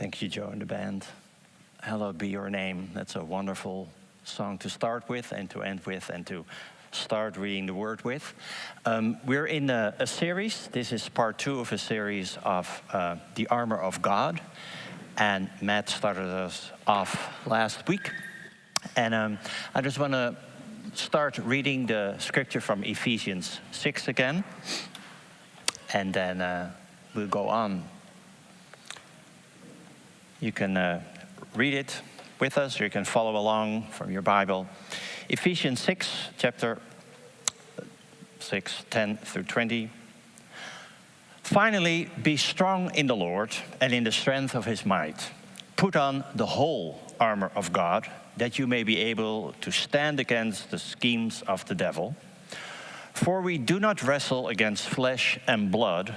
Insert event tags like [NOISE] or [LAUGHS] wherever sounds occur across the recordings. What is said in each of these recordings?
Thank you, Joe and the band. Hallowed be your name. That's a wonderful song to start with and to end with and to start reading the word with. Um, we're in a, a, series. This is part two of a series of uh, the armor of God. And Matt started us off last week. And um, I just want to start reading the scripture from Ephesians 6 again. And then uh, we'll go on. You can uh, read it with us, or you can follow along from your Bible. Ephesians 6, chapter 6, 10 through 20. Finally, be strong in the Lord and in the strength of his might. Put on the whole armor of God, that you may be able to stand against the schemes of the devil. For we do not wrestle against flesh and blood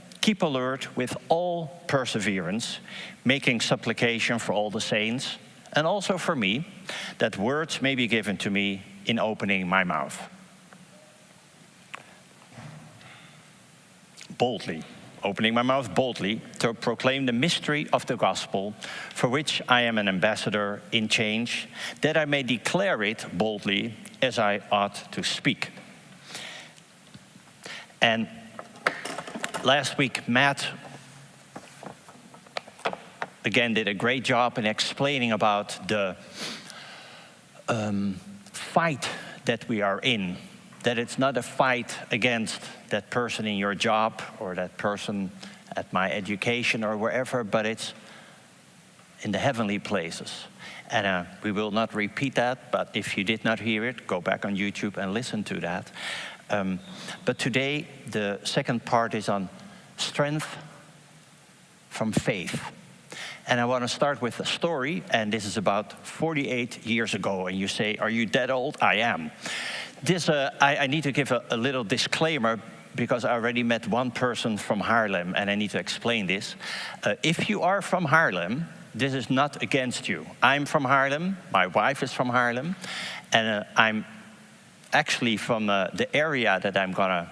Keep alert with all perseverance, making supplication for all the saints, and also for me, that words may be given to me in opening my mouth. Boldly, opening my mouth boldly to proclaim the mystery of the gospel, for which I am an ambassador in change, that I may declare it boldly as I ought to speak. And last week, Matt again did a great job in explaining about the um, fight that we are in. That it's not a fight against that person in your job or that person at my education or wherever, but it's in the heavenly places. And uh, we will not repeat that, but if you did not hear it, go back on YouTube and listen to that. Um, but today, the second part is on strength from faith. And I want to start with a story, and this is about 48 years ago. And you say, Are you that old? I am. This, uh, I, I, need to give a, a little disclaimer because I already met one person from Haarlem, and I need to explain this. Uh, if you are from Haarlem, this is not against you. I'm from Haarlem, my wife is from Haarlem, and uh, I'm actually from uh, the area that I'm gonna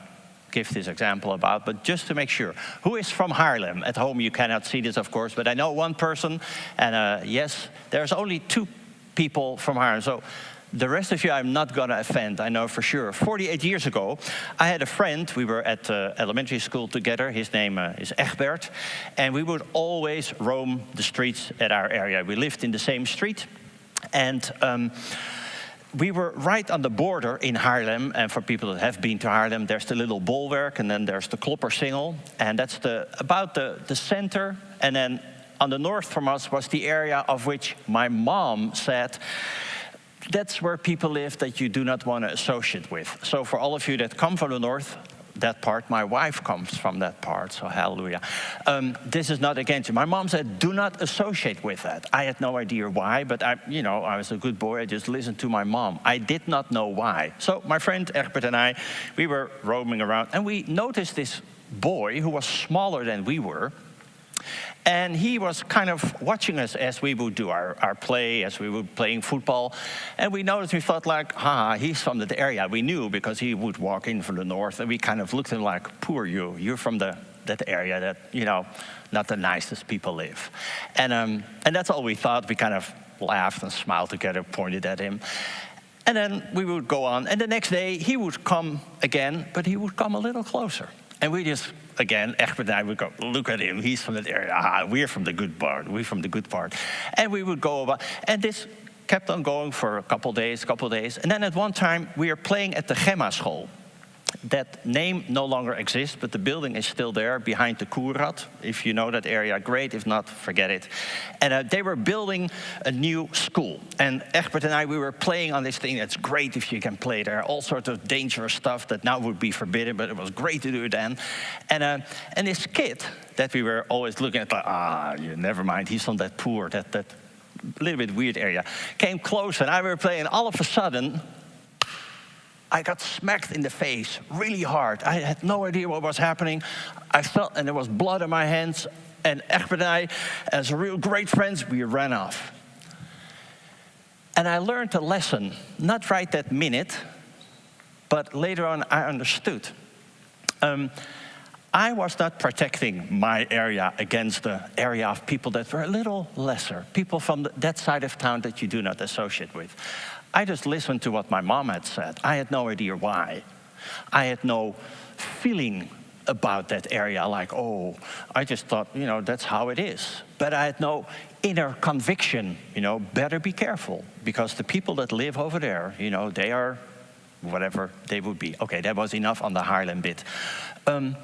give this example about, but just to make sure. Who is from Haarlem? At home you cannot see this, of course, but I know one person, and uh, yes, there's only two people from Haarlem. So the rest of you I'm not going to offend, I know for sure. 48 years ago, I had a friend, we were at uh, elementary school together, his name uh, is Egbert, and we would always roam the streets at our area. We lived in the same street, and um, we were right on the border in Haarlem, and for people that have been to Haarlem, there's the little Bolwerk, and then there's the Kloppersingel, and that's the about the, the center. And then on the north from us was the area of which my mom said, that's where people live that you do not want to associate with. So for all of you that come from the north, that part. My wife comes from that part, so hallelujah. Um, this is not against you. My mom said, do not associate with that. I had no idea why, but I, you know, I was a good boy. I just listened to my mom. I did not know why. So my friend Egbert and I, we were roaming around, and we noticed this boy who was smaller than we were. And he was kind of watching us as we would do our, our play, as we were playing football. And we noticed, we thought like, ah, he's from the area. We knew because he would walk in from the north. And we kind of looked at him like, poor you, you're from the, that area that, you know, not the nicest people live. And, um, and that's all we thought. We kind of laughed and smiled together, pointed at him. And then we would go on. And the next day, he would come again, but he would come a little closer. And we just again, Egbert and I would go, look at him, he's from that area. Ah, we're from the good part, we're from the good part. And we would go about, and this kept on going for a couple days, couple days. And then at one time, we were playing at the Gemma school. That name no longer exists, but the building is still there behind the Koerad. If you know that area, great. If not, forget it. And uh, they were building a new school. And Egbert and I, we were playing on this thing. That's great if you can play there. All sorts of dangerous stuff that now would be forbidden, but it was great to do it then. And, uh, and this kid that we were always looking at, like, ah, never mind, he's from that poor, that, that little bit weird area, came close, and I were playing. All of a sudden, I got smacked in the face really hard. I had no idea what was happening. I felt, and there was blood on my hands. And Egbert and I, as real great friends, we ran off. And I learned a lesson, not right that minute, but later on I understood. Um, I was not protecting my area against the area of people that were a little lesser, people from that side of town that you do not associate with. I just listened to what my mom had said. I had no idea why. I had no feeling about that area, like, oh, I just thought, you know, that's how it is. But I had no inner conviction, you know, better be careful, because the people that live over there, you know, they are whatever they would be. Okay, that was enough on the Haarlem bit. Um,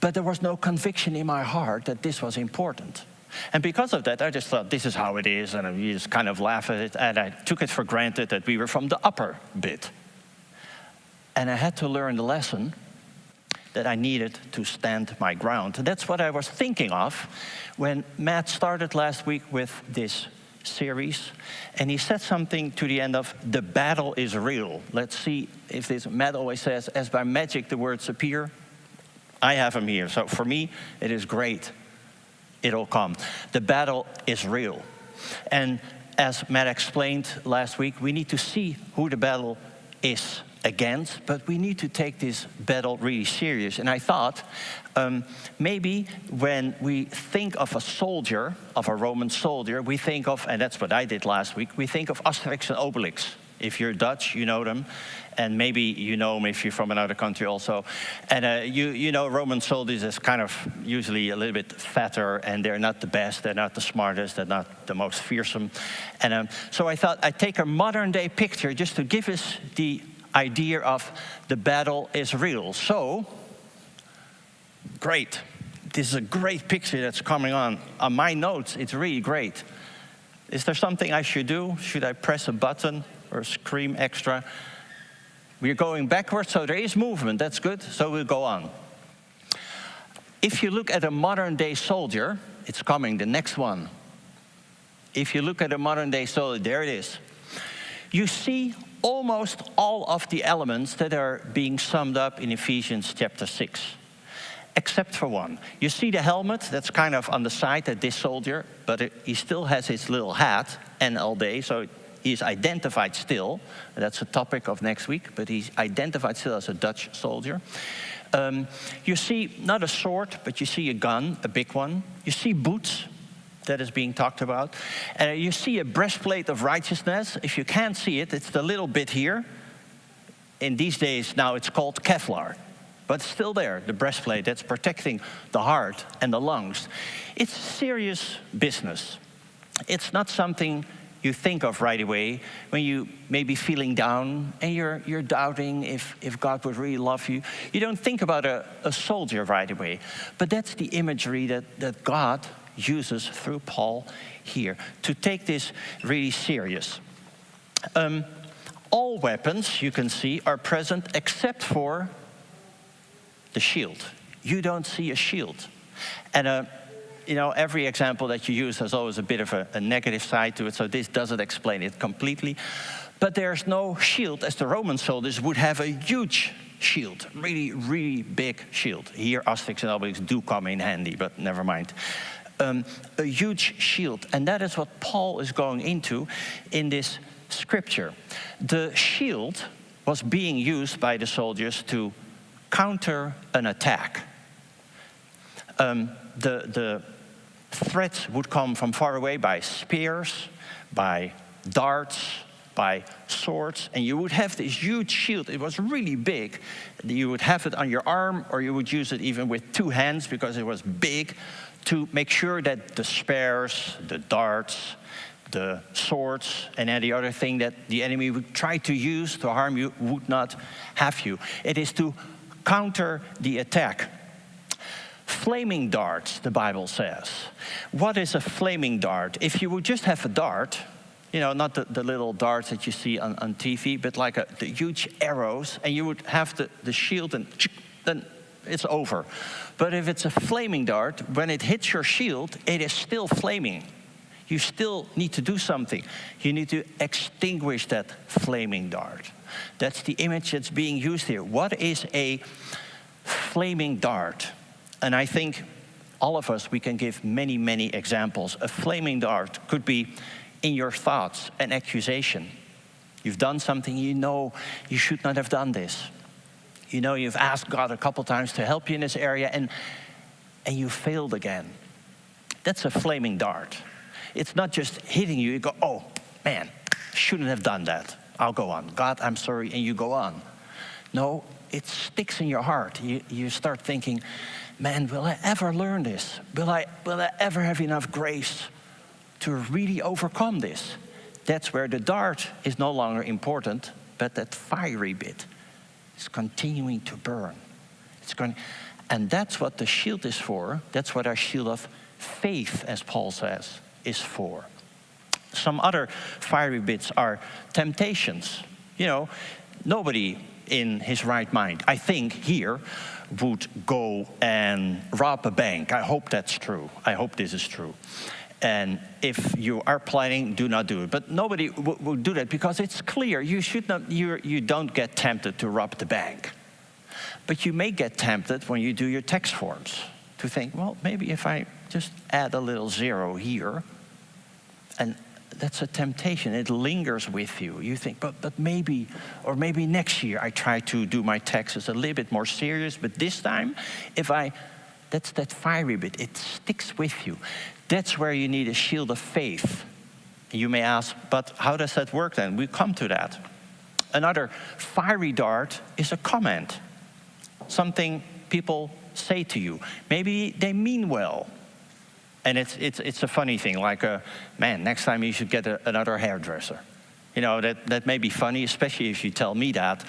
but there was no conviction in my heart that this was important. And because of that, I just thought, this is how it is, and we just kind of laugh at it, and I took it for granted that we were from the upper bit. And I had to learn the lesson that I needed to stand my ground. That's what I was thinking of when Matt started last week with this series. And he said something to the end of, the battle is real. Let's see if this, Matt always says, as by magic the words appear. I have them here. So for me, it is great it'll come. The battle is real. And as Matt explained last week, we need to see who the battle is against, but we need to take this battle really serious. And I thought um, maybe when we think of a soldier, of a Roman soldier, we think of, and that's what I did last week, we think of Asterix and Obelix. If you're Dutch, you know them and maybe you know them if you're from another country also. And uh, you, you know Roman soldiers is kind of usually a little bit fatter, and they're not the best, they're not the smartest, they're not the most fearsome. And um, so I thought I'd take a modern day picture just to give us the idea of the battle is real. So, great. This is a great picture that's coming on. On my notes, it's really great. Is there something I should do? Should I press a button or scream extra? We're going backwards, so there is movement. That's good. So we'll go on. If you look at a modern day soldier, it's coming, the next one. If you look at a modern day soldier, there it is. You see almost all of the elements that are being summed up in Ephesians chapter 6, except for one. You see the helmet that's kind of on the side of this soldier, but it, he still has his little hat, NLD, so He's identified still, that's a topic of next week, but he's identified still as a Dutch soldier. Um, you see not a sword, but you see a gun, a big one. You see boots, that is being talked about. And you see a breastplate of righteousness. If you can't see it, it's the little bit here. In these days, now it's called Kevlar. But still there, the breastplate that's protecting the heart and the lungs. It's serious business. It's not something you think of right away when you may be feeling down and you're, you're doubting if, if God would really love you. You don't think about a, a soldier right away. But that's the imagery that, that God uses through Paul here to take this really serious. Um, all weapons, you can see, are present except for the shield. You don't see a shield. And uh, you know, every example that you use has always a bit of a, a negative side to it, so this doesn't explain it completely. But there's no shield, as the Roman soldiers would have a huge shield, really, really big shield. Here, Asterix and Obelix do come in handy, but never mind. Um, a huge shield, and that is what Paul is going into in this scripture. The shield was being used by the soldiers to counter an attack. Um, the, the threats would come from far away by spears, by darts, by swords, and you would have this huge shield. It was really big. You would have it on your arm, or you would use it even with two hands because it was big to make sure that the spears, the darts, the swords and any other thing that the enemy would try to use to harm you would not have you. It is to counter the attack. Flaming darts, the Bible says. What is a flaming dart? If you would just have a dart, you know, not the, the little darts that you see on, on TV, but like a, the huge arrows, and you would have the, the shield, and then it's over. But if it's a flaming dart, when it hits your shield, it is still flaming. You still need to do something. You need to extinguish that flaming dart. That's the image that's being used here. What is a flaming dart? And I think all of us, we can give many, many examples. A flaming dart could be in your thoughts an accusation. You've done something you know you should not have done this. You know you've asked God a couple times to help you in this area and, and you failed again. That's a flaming dart. It's not just hitting you, you go, oh man, shouldn't have done that. I'll go on. God, I'm sorry, and you go on. No, it sticks in your heart. You, you start thinking, man, will I ever learn this? Will I, will I ever have enough grace to really overcome this? That's where the dart is no longer important, but that fiery bit is continuing to burn. It's going, and that's what the shield is for. That's what our shield of faith, as Paul says, is for. Some other fiery bits are temptations. You know, nobody in his right mind, I think, here would go and rob a bank. I hope that's true. I hope this is true. And if you are planning, do not do it. But nobody will do that because it's clear you should not. You you don't get tempted to rob the bank, but you may get tempted when you do your tax forms to think, well, maybe if I just add a little zero here, and that's a temptation. It lingers with you. You think, but, but maybe, or maybe next year I try to do my taxes a little bit more serious, but this time, if I, that's that fiery bit, it sticks with you. That's where you need a shield of faith. You may ask, but how does that work then? We come to that. Another fiery dart is a comment, something people say to you. Maybe they mean well, and it's, it's, it's a funny thing, like, a, man, next time you should get a, another hairdresser. You know, that, that may be funny, especially if you tell me that.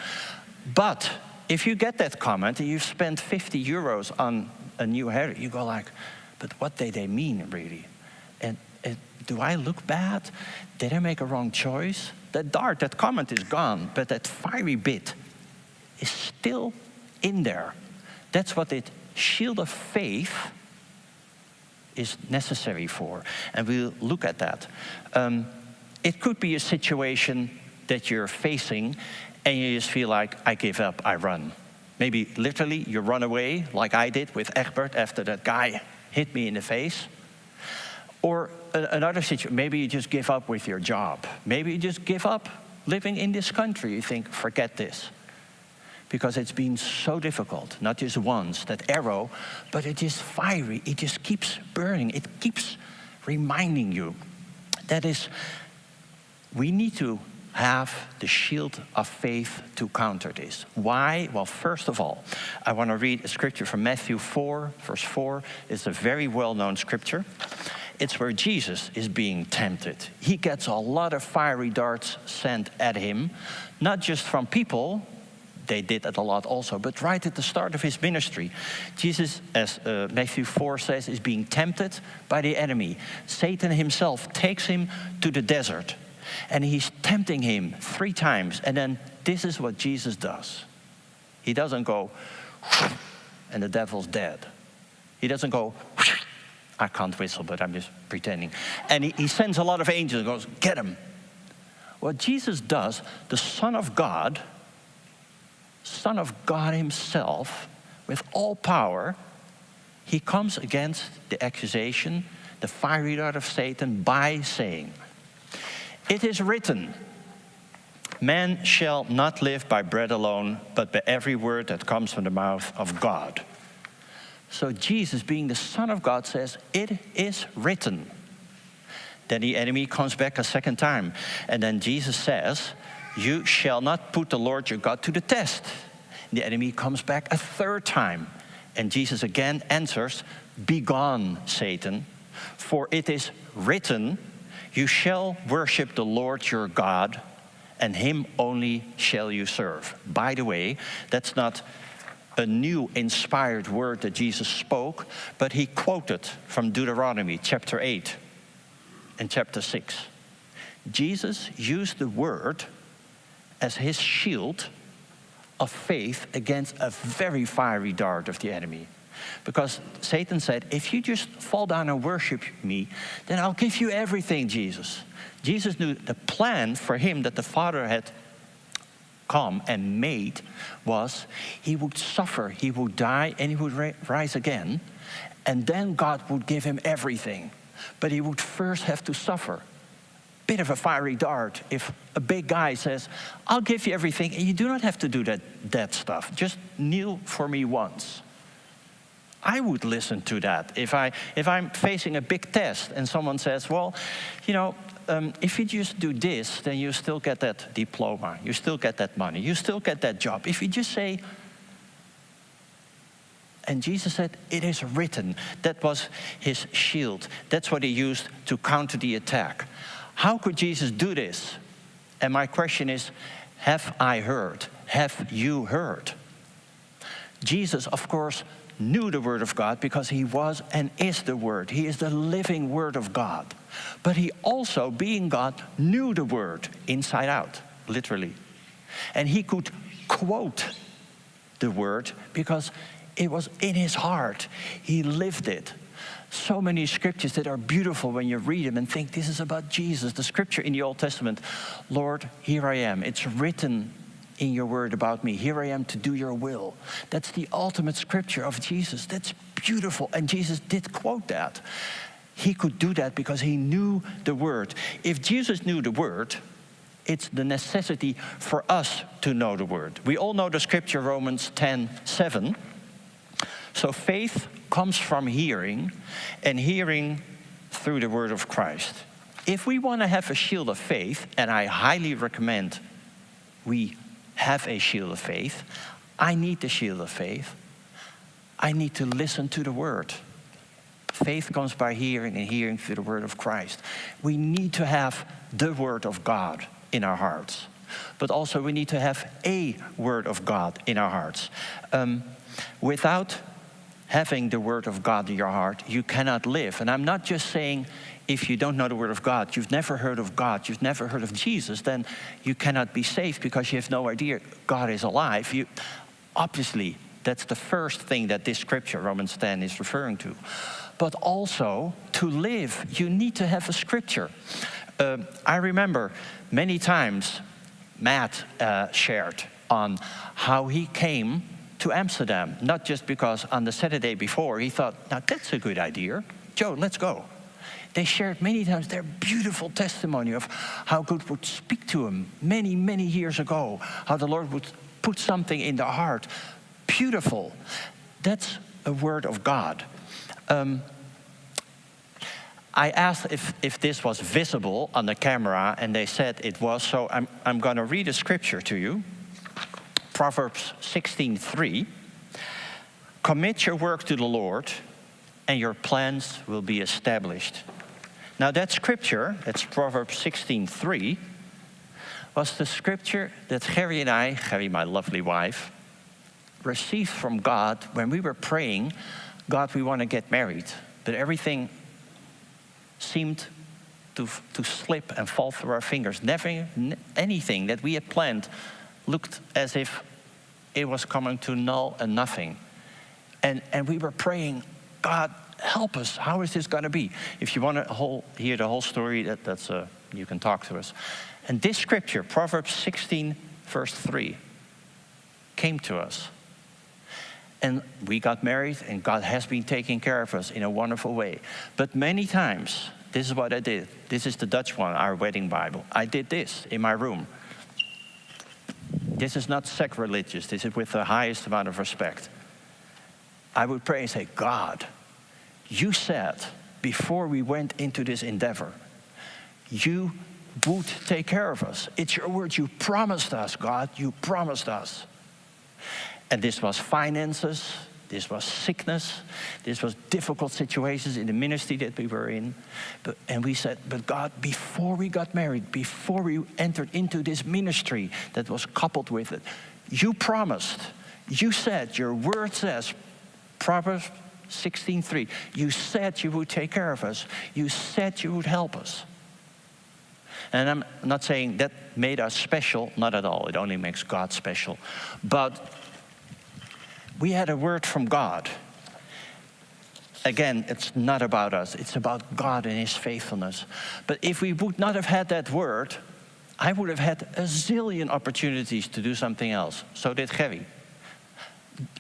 But if you get that comment and you've spent 50 euros on a new hair, you go like, but what did they mean, really? And, and do I look bad? Did I make a wrong choice? That dart, that comment is gone, but that fiery bit is still in there. That's what it shield of faith is necessary for. And we'll look at that. Um, it could be a situation that you're facing and you just feel like, I give up, I run. Maybe literally you run away, like I did with Egbert after that guy hit me in the face. Or another situation, maybe you just give up with your job. Maybe you just give up living in this country. You think, forget this because it's been so difficult, not just once, that arrow, but it is fiery. It just keeps burning. It keeps reminding you. That is, we need to have the shield of faith to counter this. Why? Well, first of all, I want to read a scripture from Matthew 4, verse 4. It's a very well known scripture. It's where Jesus is being tempted. He gets a lot of fiery darts sent at him, not just from people, they did that a lot also. But right at the start of his ministry, Jesus, as uh, Matthew 4 says, is being tempted by the enemy. Satan himself takes him to the desert and he's tempting him three times. And then this is what Jesus does he doesn't go, and the devil's dead. He doesn't go, I can't whistle, but I'm just pretending. And he, he sends a lot of angels and goes, Get him. What Jesus does, the Son of God, Son of God Himself, with all power, He comes against the accusation, the fiery dart of Satan, by saying, It is written, Man shall not live by bread alone, but by every word that comes from the mouth of God. So Jesus, being the Son of God, says, It is written. Then the enemy comes back a second time. And then Jesus says, you shall not put the Lord your God to the test. The enemy comes back a third time. And Jesus again answers, Begone, Satan, for it is written, You shall worship the Lord your God, and him only shall you serve. By the way, that's not a new inspired word that Jesus spoke, but he quoted from Deuteronomy chapter 8 and chapter 6. Jesus used the word as his shield of faith against a very fiery dart of the enemy. Because Satan said, if you just fall down and worship me, then I'll give you everything, Jesus. Jesus knew the plan for him that the Father had come and made was he would suffer, he would die, and he would rise again. And then God would give him everything. But he would first have to suffer bit of a fiery dart if a big guy says, I'll give you everything, and you do not have to do that, that stuff. Just kneel for me once. I would listen to that if, I, if I'm facing a big test and someone says, Well, you know, um, if you just do this, then you still get that diploma, you still get that money, you still get that job. If you just say, and Jesus said, It is written. That was his shield. That's what he used to counter the attack. How could Jesus do this? And my question is Have I heard? Have you heard? Jesus, of course, knew the Word of God because he was and is the Word. He is the living Word of God. But he also, being God, knew the Word inside out, literally. And he could quote the Word because it was in his heart. He lived it so many scriptures that are beautiful when you read them and think this is about Jesus. The scripture in the Old Testament, Lord, here I am. It's written in your word about me. Here I am to do your will. That's the ultimate scripture of Jesus. That's beautiful. And Jesus did quote that. He could do that because he knew the word. If Jesus knew the word, it's the necessity for us to know the word. We all know the scripture, Romans 10 7. So faith comes from hearing, and hearing through the word of Christ. If we want to have a shield of faith, and I highly recommend we have a shield of faith, I need the shield of faith. I need to listen to the word. Faith comes by hearing, and hearing through the word of Christ. We need to have the word of God in our hearts, but also we need to have a word of God in our hearts. Um, without having the Word of God in your heart, you cannot live. And I'm not just saying if you don't know the Word of God, you've never heard of God, you've never heard of Jesus, then you cannot be saved because you have no idea God is alive. You, obviously, that's the first thing that this scripture, Romans 10, is referring to. But also, to live, you need to have a scripture. Uh, I remember many times Matt uh, shared on how he came to Amsterdam, not just because on the Saturday before he thought, now that's a good idea. Joe, let's go. They shared many times their beautiful testimony of how God would speak to him many, many years ago, how the Lord would put something in their heart. Beautiful. That's a word of God. Um, I asked if, if this was visible on the camera, and they said it was, so I'm, I'm going to read a scripture to you. Proverbs 16:3, commit your work to the Lord and your plans will be established. Now that scripture, that's Proverbs 16:3, was the scripture that Gerry and I, Gerry, my lovely wife, received from God when we were praying, God, we want to get married. But everything seemed to, to slip and fall through our fingers. Never anything that we had planned looked as if it was coming to null and nothing. And, and we were praying, God, help us. How is this going to be? If you want to hear the whole story, that, that's uh, you can talk to us. And this scripture, Proverbs 16, verse 3, came to us. And we got married, and God has been taking care of us in a wonderful way. But many times, this is what I did. This is the Dutch one, our wedding Bible. I did this in my room. This is not sacrilegious, this is with the highest amount of respect. I would pray and say, God, you said before we went into this endeavor, you would take care of us. It's your word. You promised us, God. You promised us. And this was finances, this was sickness, this was difficult situations in the ministry that we were in. But, and we said, But God, before we got married, before we entered into this ministry that was coupled with it, you promised, you said, your word says, Proverbs 16:3, you said you would take care of us, you said you would help us. And I'm not saying that made us special, not at all. It only makes God special. But we had a word from God. Again, it's not about us, it's about God and His faithfulness. But if we would not have had that word, I would have had a zillion opportunities to do something else. So did Gerry.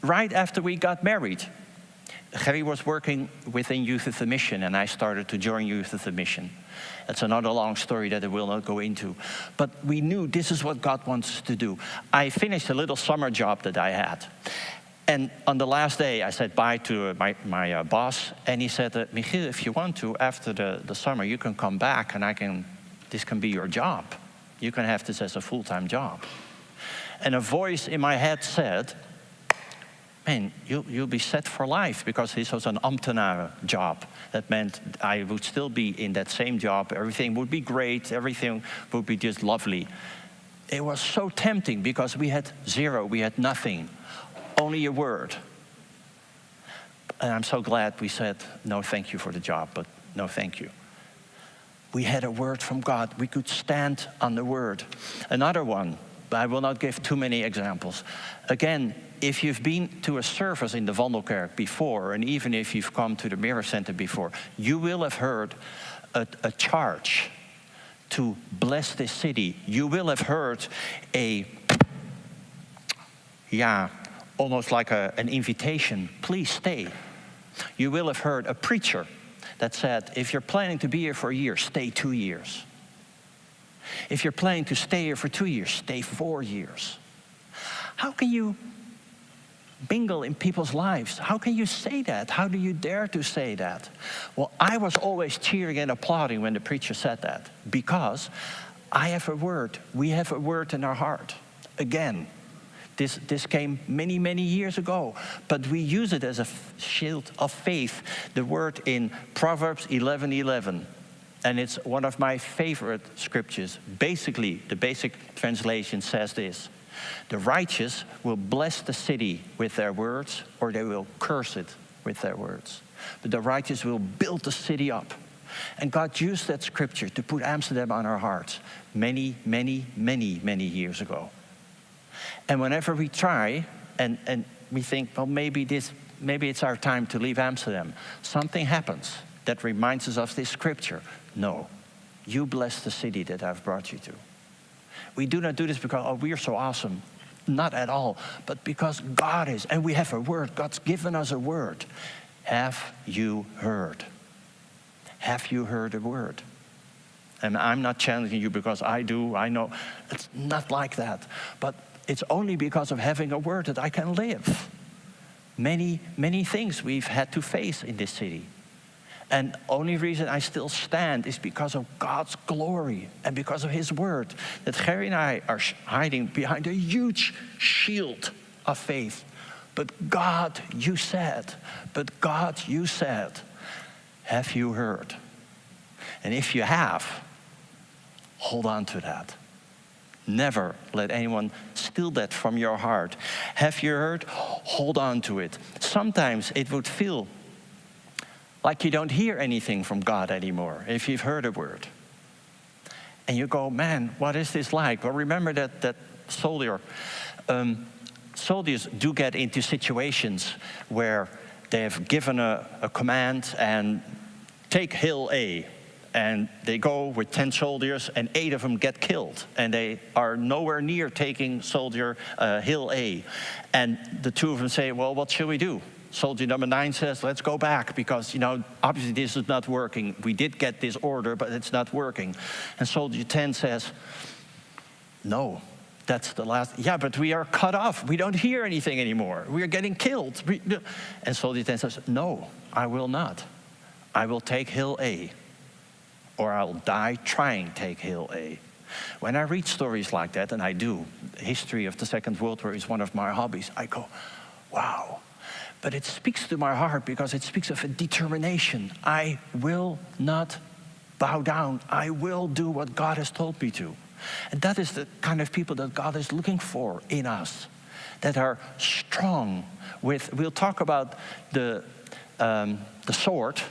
Right after we got married, Gerry was working within Youth With A Mission, and I started to join Youth With A Mission. That's another long story that I will not go into. But we knew this is what God wants us to do. I finished a little summer job that I had. And on the last day, I said bye to uh, my, my uh, boss, and he said, uh, Michiel, if you want to, after the, the summer, you can come back and I can, this can be your job. You can have this as a full time job. And a voice in my head said, man, you'll, you'll be set for life because this was an ambtenaar job. That meant I would still be in that same job. Everything would be great. Everything would be just lovely. It was so tempting because we had zero, we had nothing only a word. And I'm so glad we said, no, thank you for the job, but no, thank you. We had a word from God. We could stand on the word. Another one, but I will not give too many examples. Again, if you've been to a service in the Wandelkerk before, and even if you've come to the Mirror Center before, you will have heard a, a charge to bless this city. You will have heard a, yeah, almost like a, an invitation please stay. You will have heard a preacher that said, if you're planning to be here for a year, stay two years. If you're planning to stay here for two years, stay four years. How can you mingle in people's lives? How can you say that? How do you dare to say that? Well, I was always cheering and applauding when the preacher said that because I have a word. We have a word in our heart. Again, this, this came many, many years ago, but we use it as a shield of faith. The word in Proverbs 11 11, and it's one of my favorite scriptures. Basically, the basic translation says this The righteous will bless the city with their words, or they will curse it with their words. But the righteous will build the city up. And God used that scripture to put Amsterdam on our hearts many, many, many, many years ago. And whenever we try and, and we think, well, maybe, this, maybe it's our time to leave Amsterdam, something happens that reminds us of this scripture. No, you bless the city that I've brought you to. We do not do this because, oh, we're so awesome. Not at all, but because God is, and we have a word. God's given us a word. Have you heard? Have you heard a word? And I'm not challenging you because I do, I know. It's not like that. But it's only because of having a word that I can live. Many, many things we've had to face in this city. And only reason I still stand is because of God's glory and because of His word. That Gerry and I are hiding behind a huge shield of faith. But God, you said, but God, you said, have you heard? And if you have, hold on to that. Never let anyone steal that from your heart. Have you heard? Hold on to it. Sometimes it would feel like you don't hear anything from God anymore if you've heard a word. And you go, man, what is this like? Well, remember that, that soldier. Um, soldiers do get into situations where they have given a, a command and take hill A and they go with 10 soldiers and eight of them get killed and they are nowhere near taking soldier uh, hill a. And the two of them say well what should we do? Soldier number nine says let's go back because you know obviously this is not working. We did get this order but it's not working. And soldier 10 says no that's the last yeah but we are cut off. We don't hear anything anymore. We are getting killed. And soldier 10 says no i will not. I will take hill a or I'll die trying to take Hill A. When I read stories like that, and I do, history of the Second World War is one of my hobbies, I go, wow. but it speaks to my heart because it speaks of a determination. I will not bow down. I will do what God has told me to. And that is the kind of people that God is looking for in us, that are strong with, we'll talk about the, um, the sword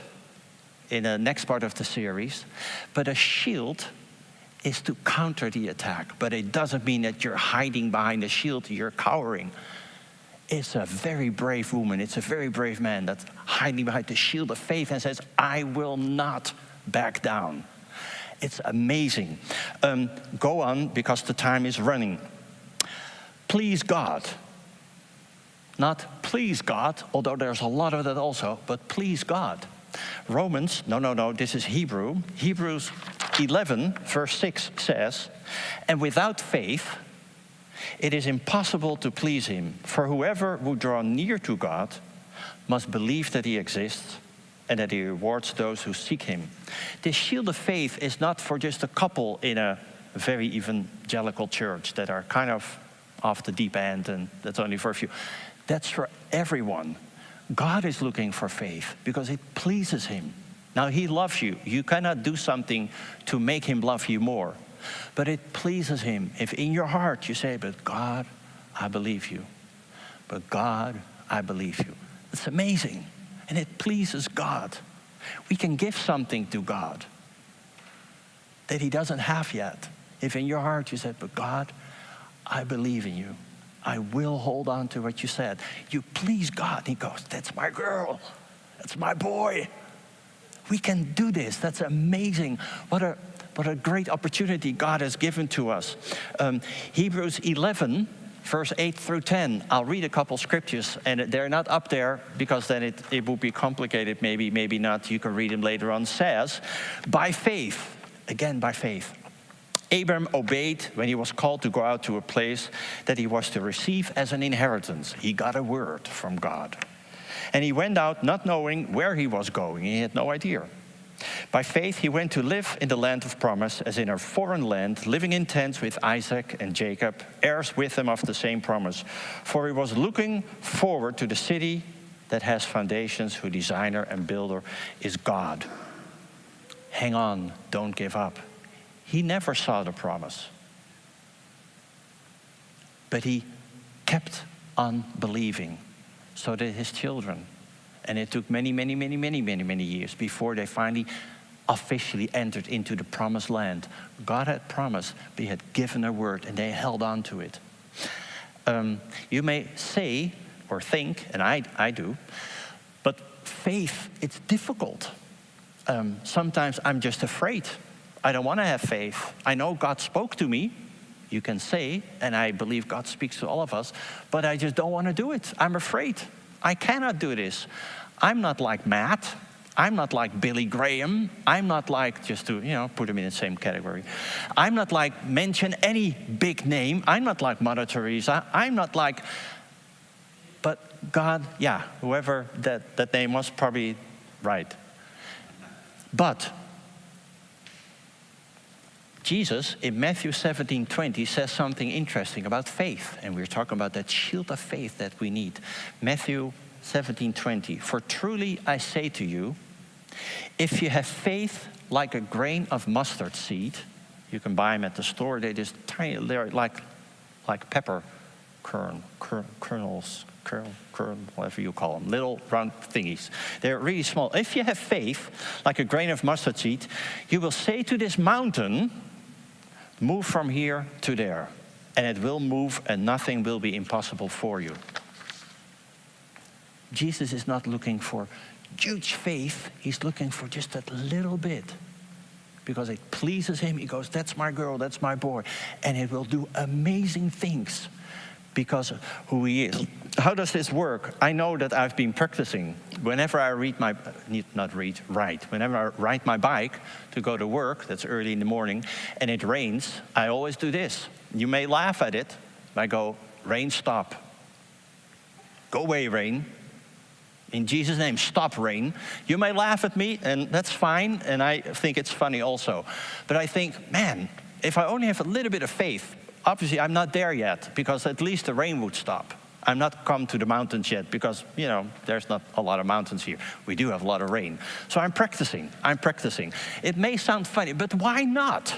in the next part of the series, but a shield is to counter the attack, but it doesn't mean that you're hiding behind a shield, you're cowering. It's a very brave woman, it's a very brave man that's hiding behind the shield of faith and says, I will not back down. It's amazing. Um, go on because the time is running. Please God. Not please God, although there's a lot of that also, but please God. Romans, no, no, no, this is Hebrew. Hebrews 11, verse 6 says, And without faith, it is impossible to please him. For whoever would draw near to God must believe that he exists and that he rewards those who seek him. This shield of faith is not for just a couple in a very evangelical church that are kind of off the deep end and that's only for a few. That's for everyone. God is looking for faith because it pleases him. Now, he loves you. You cannot do something to make him love you more. But it pleases him if in your heart you say, But God, I believe you. But God, I believe you. It's amazing. And it pleases God. We can give something to God that he doesn't have yet. If in your heart you said, But God, I believe in you. I will hold on to what you said. You please God. He goes, That's my girl. That's my boy. We can do this. That's amazing. What a, what a great opportunity God has given to us. Um, Hebrews 11, verse 8 through 10. I'll read a couple scriptures, and they're not up there because then it, it would be complicated. Maybe, maybe not. You can read them later on. Says, By faith, again, by faith. Abram obeyed when he was called to go out to a place that he was to receive as an inheritance. He got a word from God. And he went out not knowing where he was going. He had no idea. By faith, he went to live in the land of promise, as in a foreign land, living in tents with Isaac and Jacob, heirs with them of the same promise. For he was looking forward to the city that has foundations, whose designer and builder is God. Hang on, don't give up. He never saw the promise, but he kept on believing so did his children. And it took many, many, many, many, many, many years before they finally officially entered into the promised land. God had promised, but he had given a word, and they held on to it. Um, you may say or think, and I, I do, but faith, it's difficult. Um, sometimes I'm just afraid. I don't want to have faith. I know God spoke to me, you can say, and I believe God speaks to all of us, but I just don't want to do it. I'm afraid. I cannot do this. I'm not like Matt. I'm not like Billy Graham. I'm not like, just to, you know, put him in the same category. I'm not like mention any big name. I'm not like Mother Teresa. I'm not like, but God, yeah, whoever that, that name was probably right. But Jesus in Matthew 17 20 says something interesting about faith. And we're talking about that shield of faith that we need. Matthew 17 20. For truly I say to you, if you have faith like a grain of mustard seed, you can buy them at the store. They're just tiny, they're like, like pepper kern, kern, kernels, kern, kern, whatever you call them, little round thingies. They're really small. If you have faith like a grain of mustard seed, you will say to this mountain, Move from here to there, and it will move, and nothing will be impossible for you. Jesus is not looking for huge faith, he's looking for just that little bit. Because it pleases him, he goes, That's my girl, that's my boy. And it will do amazing things because of who he is. How does this work? I know that I've been practicing. Whenever I read my, need not read, write, whenever I ride my bike to go to work, that's early in the morning, and it rains, I always do this. You may laugh at it. I go, rain, stop. Go away, rain. In Jesus' name, stop rain. You may laugh at me, and that's fine, and I think it's funny also. But I think, man, if I only have a little bit of faith, obviously I'm not there yet because at least the rain would stop. I'm not come to the mountains yet because, you know, there's not a lot of mountains here. We do have a lot of rain. So I'm practicing. I'm practicing. It may sound funny, but why not?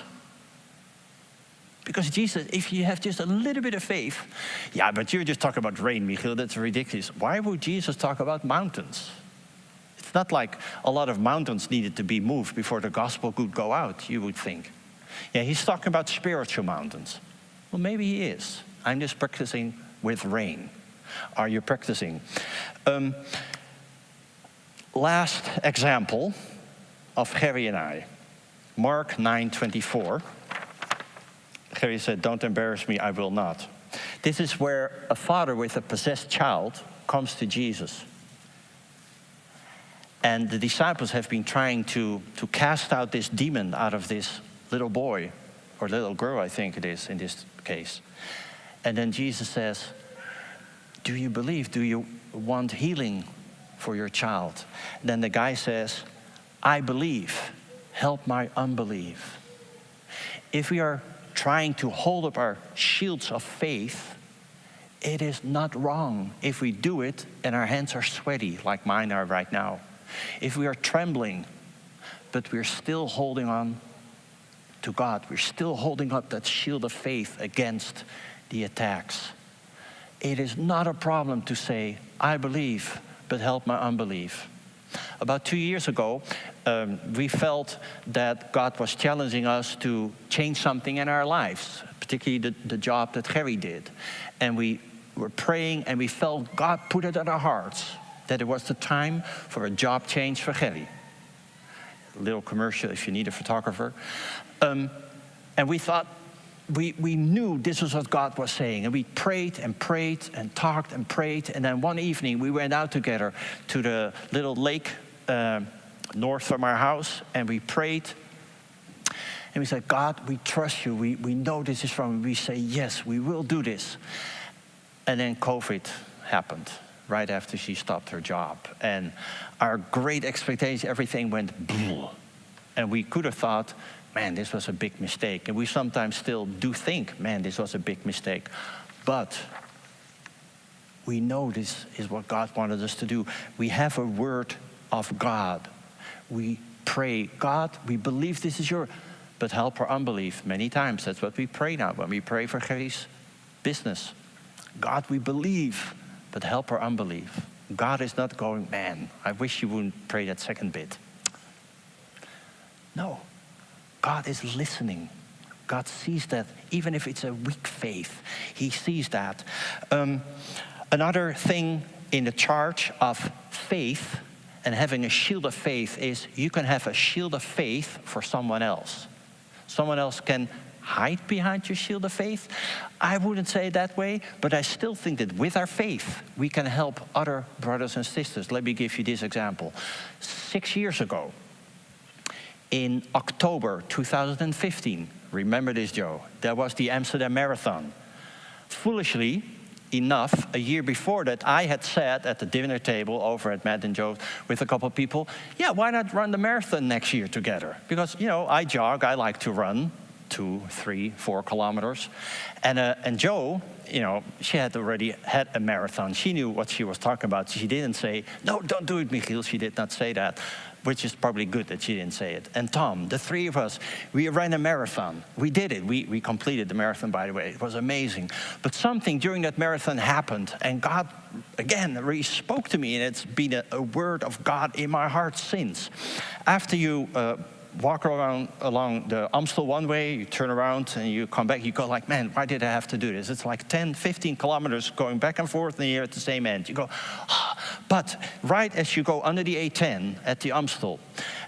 Because Jesus, if you have just a little bit of faith, yeah, but you're just talking about rain, Michiel, that's ridiculous. Why would Jesus talk about mountains? It's not like a lot of mountains needed to be moved before the gospel could go out, you would think. Yeah, he's talking about spiritual mountains. Well, maybe he is. I'm just practicing with rain. Are you practicing? Um, last example of Gerry and I, Mark 9:24. Gerry said, "Don't embarrass me, I will not." This is where a father with a possessed child comes to Jesus. And the disciples have been trying to, to cast out this demon out of this little boy, or little girl, I think it is in this case. And then Jesus says, Do you believe? Do you want healing for your child? And then the guy says, I believe. Help my unbelief. If we are trying to hold up our shields of faith, it is not wrong if we do it and our hands are sweaty, like mine are right now. If we are trembling, but we're still holding on to God, we're still holding up that shield of faith against the attacks. It is not a problem to say, I believe, but help my unbelief. About two years ago, um, we felt that God was challenging us to change something in our lives, particularly the, the job that Gerry did. And we were praying and we felt God put it in our hearts that it was the time for a job change for Gerry. A little commercial if you need a photographer. Um, and we thought, we, we knew this was what God was saying. And we prayed and prayed and talked and prayed. And then one evening we went out together to the little lake uh, north from our house and we prayed. And we said, God, we trust you. We, we know this is from you. We say, yes, we will do this. And then COVID happened right after she stopped her job. And our great expectations, everything went [LAUGHS] And we could have thought, man, this was a big mistake. And we sometimes still do think, man, this was a big mistake. But we know this is what God wanted us to do. We have a word of God. We pray, God, we believe this is your, but help our unbelief. Many times that's what we pray now when we pray for Gerry's business. God, we believe but help our unbelief. God is not going, man, I wish you wouldn't pray that second bit. No, God is listening. God sees that, even if it's a weak faith, He sees that. Um, another thing in the charge of faith and having a shield of faith is you can have a shield of faith for someone else. Someone else can hide behind your shield of faith. I wouldn't say it that way, but I still think that with our faith, we can help other brothers and sisters. Let me give you this example. Six years ago, in October 2015, remember this, Joe, there was the Amsterdam Marathon. Foolishly, enough, a year before that, I had sat at the dinner table over at Matt and Joe with a couple of people. Yeah, why not run the marathon next year together? Because, you know, I jog, I like to run two, three, four kilometers. And, uh, and Joe, you know, she had already had a marathon. She knew what she was talking about. She didn't say, no, don't do it, Michiel. She did not say that, which is probably good that she didn't say it. And Tom, the three of us, we ran a marathon. We did it. We, we completed the marathon, by the way. It was amazing. But something during that marathon happened, and God, again, really spoke to me, and it's been a, a word of God in my heart since. After you uh, walk around along the Amstel one way, you turn around and you come back, you go like, man, why did I have to do this? It's like 10, 15 kilometers going back and forth and you're at the same end. You go, ah. but right as you go under the A10 at the Amstel,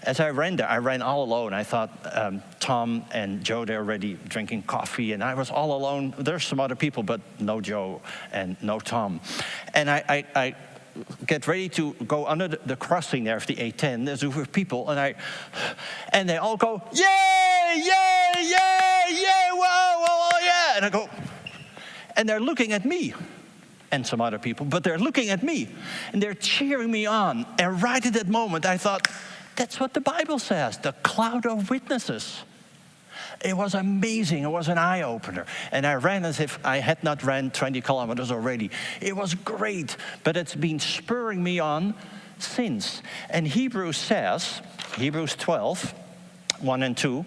as I ran there, I ran all alone. I thought um, Tom and Joe, they're already drinking coffee and I was all alone. There's some other people, but no Joe and no Tom. And I, I, I get ready to go under the, crossing there of the A10. There's a group of people, and I, and they all go, yay, yay, yay, yay, whoa, whoa, whoa, yeah. And I go, and they're looking at me and some other people, but they're looking at me and they're cheering me on. And right at that moment, I thought, that's what the Bible says the cloud of witnesses. It was amazing. It was an eye opener. And I ran as if I had not ran 20 kilometers already. It was great, but it's been spurring me on since. And Hebrews says, Hebrews 12, 1 and 2,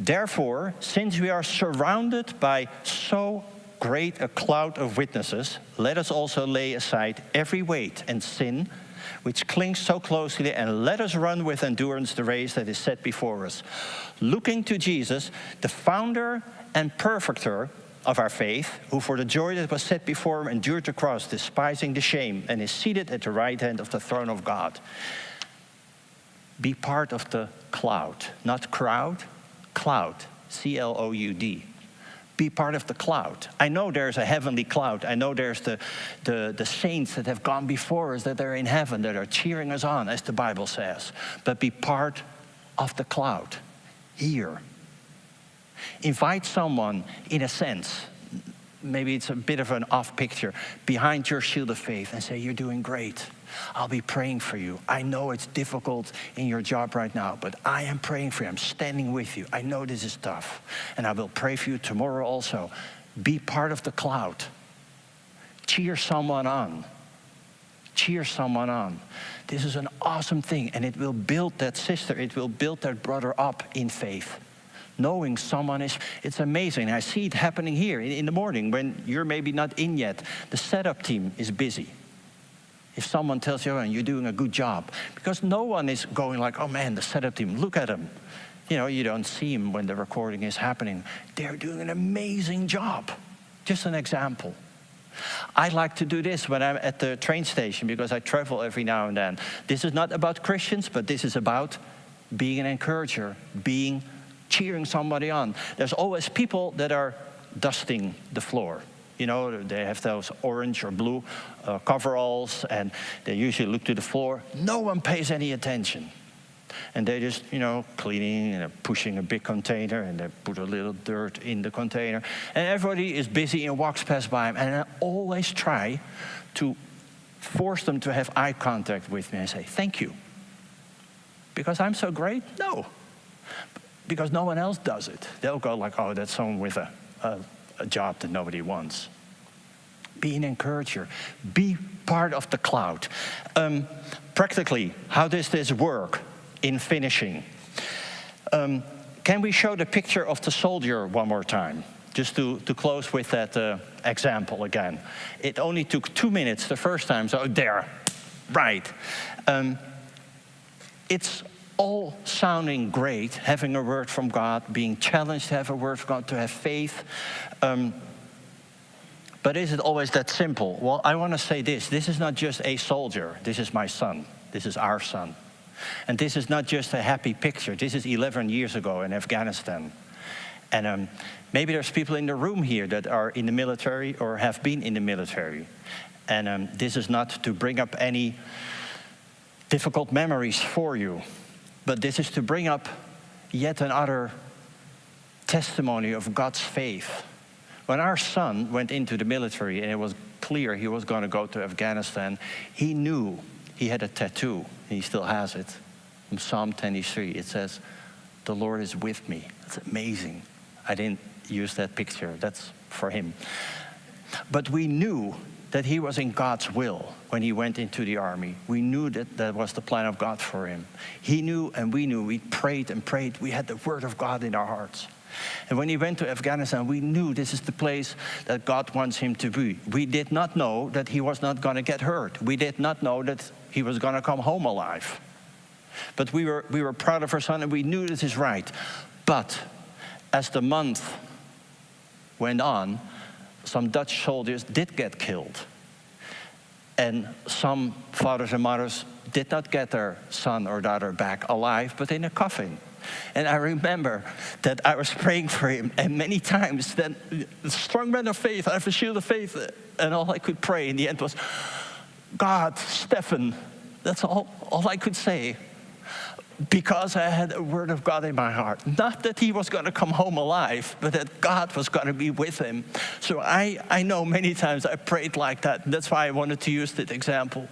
therefore, since we are surrounded by so great a cloud of witnesses, let us also lay aside every weight and sin which clings so closely, and let us run with endurance the race that is set before us. Looking to Jesus, the founder and perfecter of our faith, who for the joy that was set before him endured the cross, despising the shame, and is seated at the right hand of the throne of God. Be part of the cloud, not crowd, cloud, C L O U D be part of the cloud. I know there's a heavenly cloud. I know there's the, the, the saints that have gone before us that are in heaven that are cheering us on, as the Bible says. But be part of the cloud here. Invite someone, in a sense, maybe it's a bit of an off picture, behind your shield of faith and say, You're doing great. I'll be praying for you. I know it's difficult in your job right now, but I am praying for you. I'm standing with you. I know this is tough. And I will pray for you tomorrow also. Be part of the cloud. Cheer someone on. Cheer someone on. This is an awesome thing, and it will build that sister, it will build that brother up in faith knowing someone is it's amazing i see it happening here in, the morning when you're maybe not in yet the setup team is busy if someone tells you, oh, you're doing a good job. Because no one is going like, oh man, the setup team, look at them. You know, you don't see them when the recording is happening. They're doing an amazing job. Just an example. I like to do this when I'm at the train station because I travel every now and then. This is not about Christians, but this is about being an encourager, being cheering somebody on. There's always people that are dusting the floor. You know, they have those orange or blue uh, coveralls, and they usually look to the floor. No one pays any attention. And they're just, you know, cleaning and pushing a big container, and they put a little dirt in the container. And everybody is busy and walks past by them. And I always try to force them to have eye contact with me and say, Thank you. Because I'm so great? No. Because no one else does it. They'll go like, Oh, that's someone with a, a a job that nobody wants. Be an encourager. Be part of the cloud. Um, practically, how does this work in finishing? Um, can we show the picture of the soldier one more time? Just to, to close with that uh, example again. It only took two minutes the first time, so there, right. Um, it's all sounding great, having a word from God, being challenged to have a word from God, to have faith. Um, but is it always that simple? Well, I want to say this this is not just a soldier, this is my son, this is our son. And this is not just a happy picture, this is 11 years ago in Afghanistan. And um, maybe there's people in the room here that are in the military or have been in the military. And um, this is not to bring up any difficult memories for you, but this is to bring up yet another testimony of God's faith when our son went into the military and it was clear he was going to go to Afghanistan, he knew he had a tattoo, he still has it. In Psalm 23, it says, The Lord is with me. That's amazing. I didn't use that picture, that's for him. But we knew that he was in God's will when he went into the army. We knew that that was the plan of God for him. He knew and we knew. We prayed and prayed. We had the word of God in our hearts. And when he went to Afghanistan, we knew this is the place that God wants him to be. We did not know that he was not going to get hurt. We did not know that he was going to come home alive. But we were, we were proud of our son and we knew this is right. But as the month went on, some Dutch soldiers did get killed. And some fathers and mothers did not get their son or daughter back alive, but in a coffin. And I remember that I was praying for him, and many times, then the strong man of faith, I have a shield of faith, and all I could pray in the end was, God, Stefan. That's all, all I could say. because I had a word of God in my heart. Not that he was going to come home alive, but that God was going to be with him. So I, I know many times I prayed like that. That's why I wanted to use that example.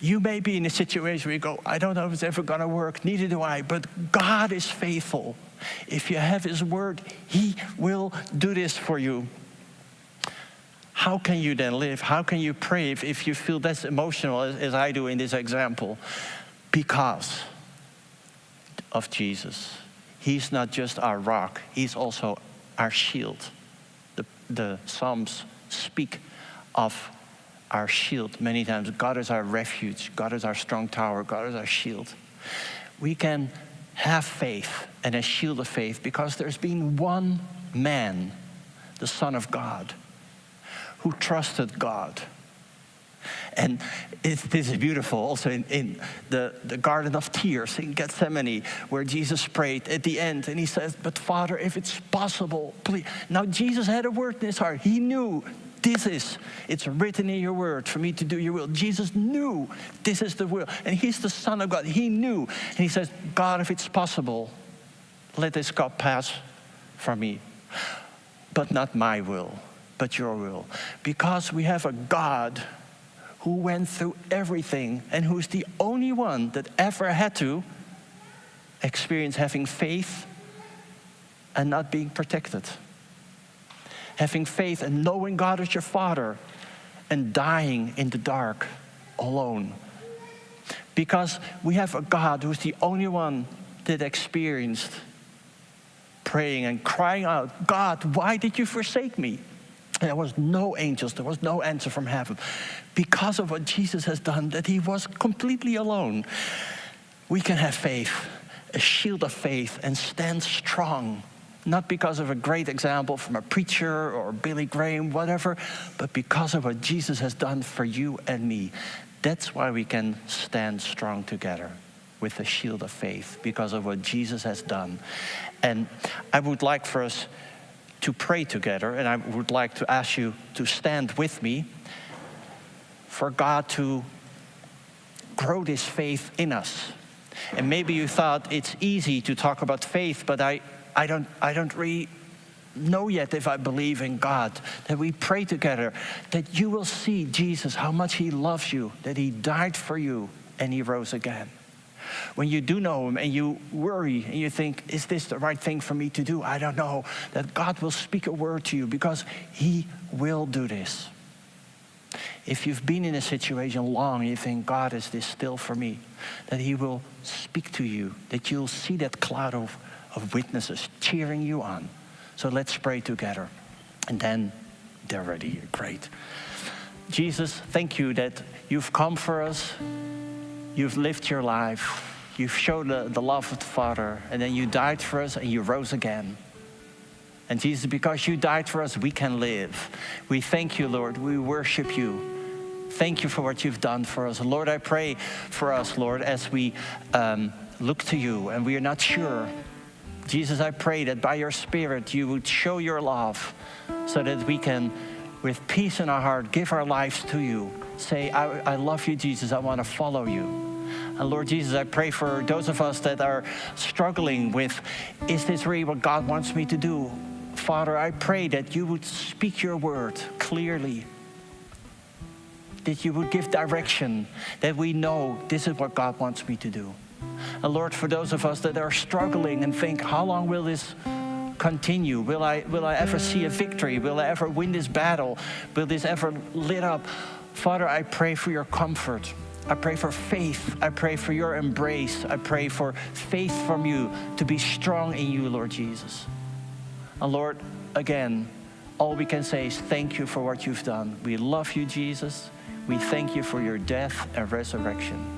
You may be in a situation where you go, I don't know if it's ever going to work, neither do I, but God is faithful. If you have his word, he will do this for you. How can you then live? How can you pray if, if you feel that's emotional as, as I do in this example? Because of Jesus. He's not just our rock, He's also our shield. The, the Psalms speak of our shield many times. God is our refuge, God is our strong tower, God is our shield. We can have faith and a shield of faith because there's been one man, the Son of God, who trusted God and this is beautiful also in, in the, the Garden of Tears in Gethsemane, where Jesus prayed at the end and he says, But Father, if it's possible, please. Now, Jesus had a word in his heart. He knew this is, it's written in your word for me to do your will. Jesus knew this is the will. And he's the Son of God. He knew. And he says, God, if it's possible, let this cup pass from me. But not my will, but your will. Because we have a God who went through everything and who's the only one that ever had to experience having faith and not being protected. Having faith and knowing God as your Father and dying in the dark alone. Because we have a God who's the only one that experienced praying and crying out, God, why did you forsake me? And there was no angels, there was no answer from heaven. Because of what Jesus has done, that he was completely alone, we can have faith, a shield of faith, and stand strong. Not because of a great example from a preacher or Billy Graham, whatever, but because of what Jesus has done for you and me. That's why we can stand strong together with the shield of faith, because of what Jesus has done. And I would like for us to pray together, and I would like to ask you to stand with me for God to grow this faith in us. And maybe you thought it's easy to talk about faith, but I, I, don't, I don't really know yet if I believe in God. That we pray together, that you will see Jesus, how much He loves you, that He died for you, and He rose again when you do know Him and you worry and you think, is this the right thing for me to do? I don't know. That God will speak a word to you because He will do this. If you've been in a situation long, you think, God, is this still for me? That He will speak to you, that you'll see that cloud of, of witnesses cheering you on. So let's pray together. And then they're ready. Great. Jesus, thank you that you've come for us You've lived your life. You've shown the, the love of the Father, and then you died for us and you rose again. And Jesus, because you died for us, we can live. We thank you, Lord. We worship you. Thank you for what you've done for us. Lord, I pray for us, Lord, as we um, look to you and we are not sure. Jesus, I pray that by your Spirit you would show your love so that we can, with peace in our heart, give our lives to you. Say, I, I love you, Jesus. I want to follow you. And Lord Jesus, I pray for those of us that are struggling with, is this really what God wants me to do? Father, I pray that you would speak your word clearly, that you would give direction, that we know this is what God wants me to do. And Lord, for those of us that are struggling and think, how long will this continue? Will I, will I ever see a victory? Will I ever win this battle? Will this ever lit up? Father, I pray for your comfort. I pray for faith. I pray for your embrace. I pray for faith from you to be strong in you, Lord Jesus. And Lord, again, all we can say is thank you for what you've done. We love you, Jesus. We thank you for your death and resurrection.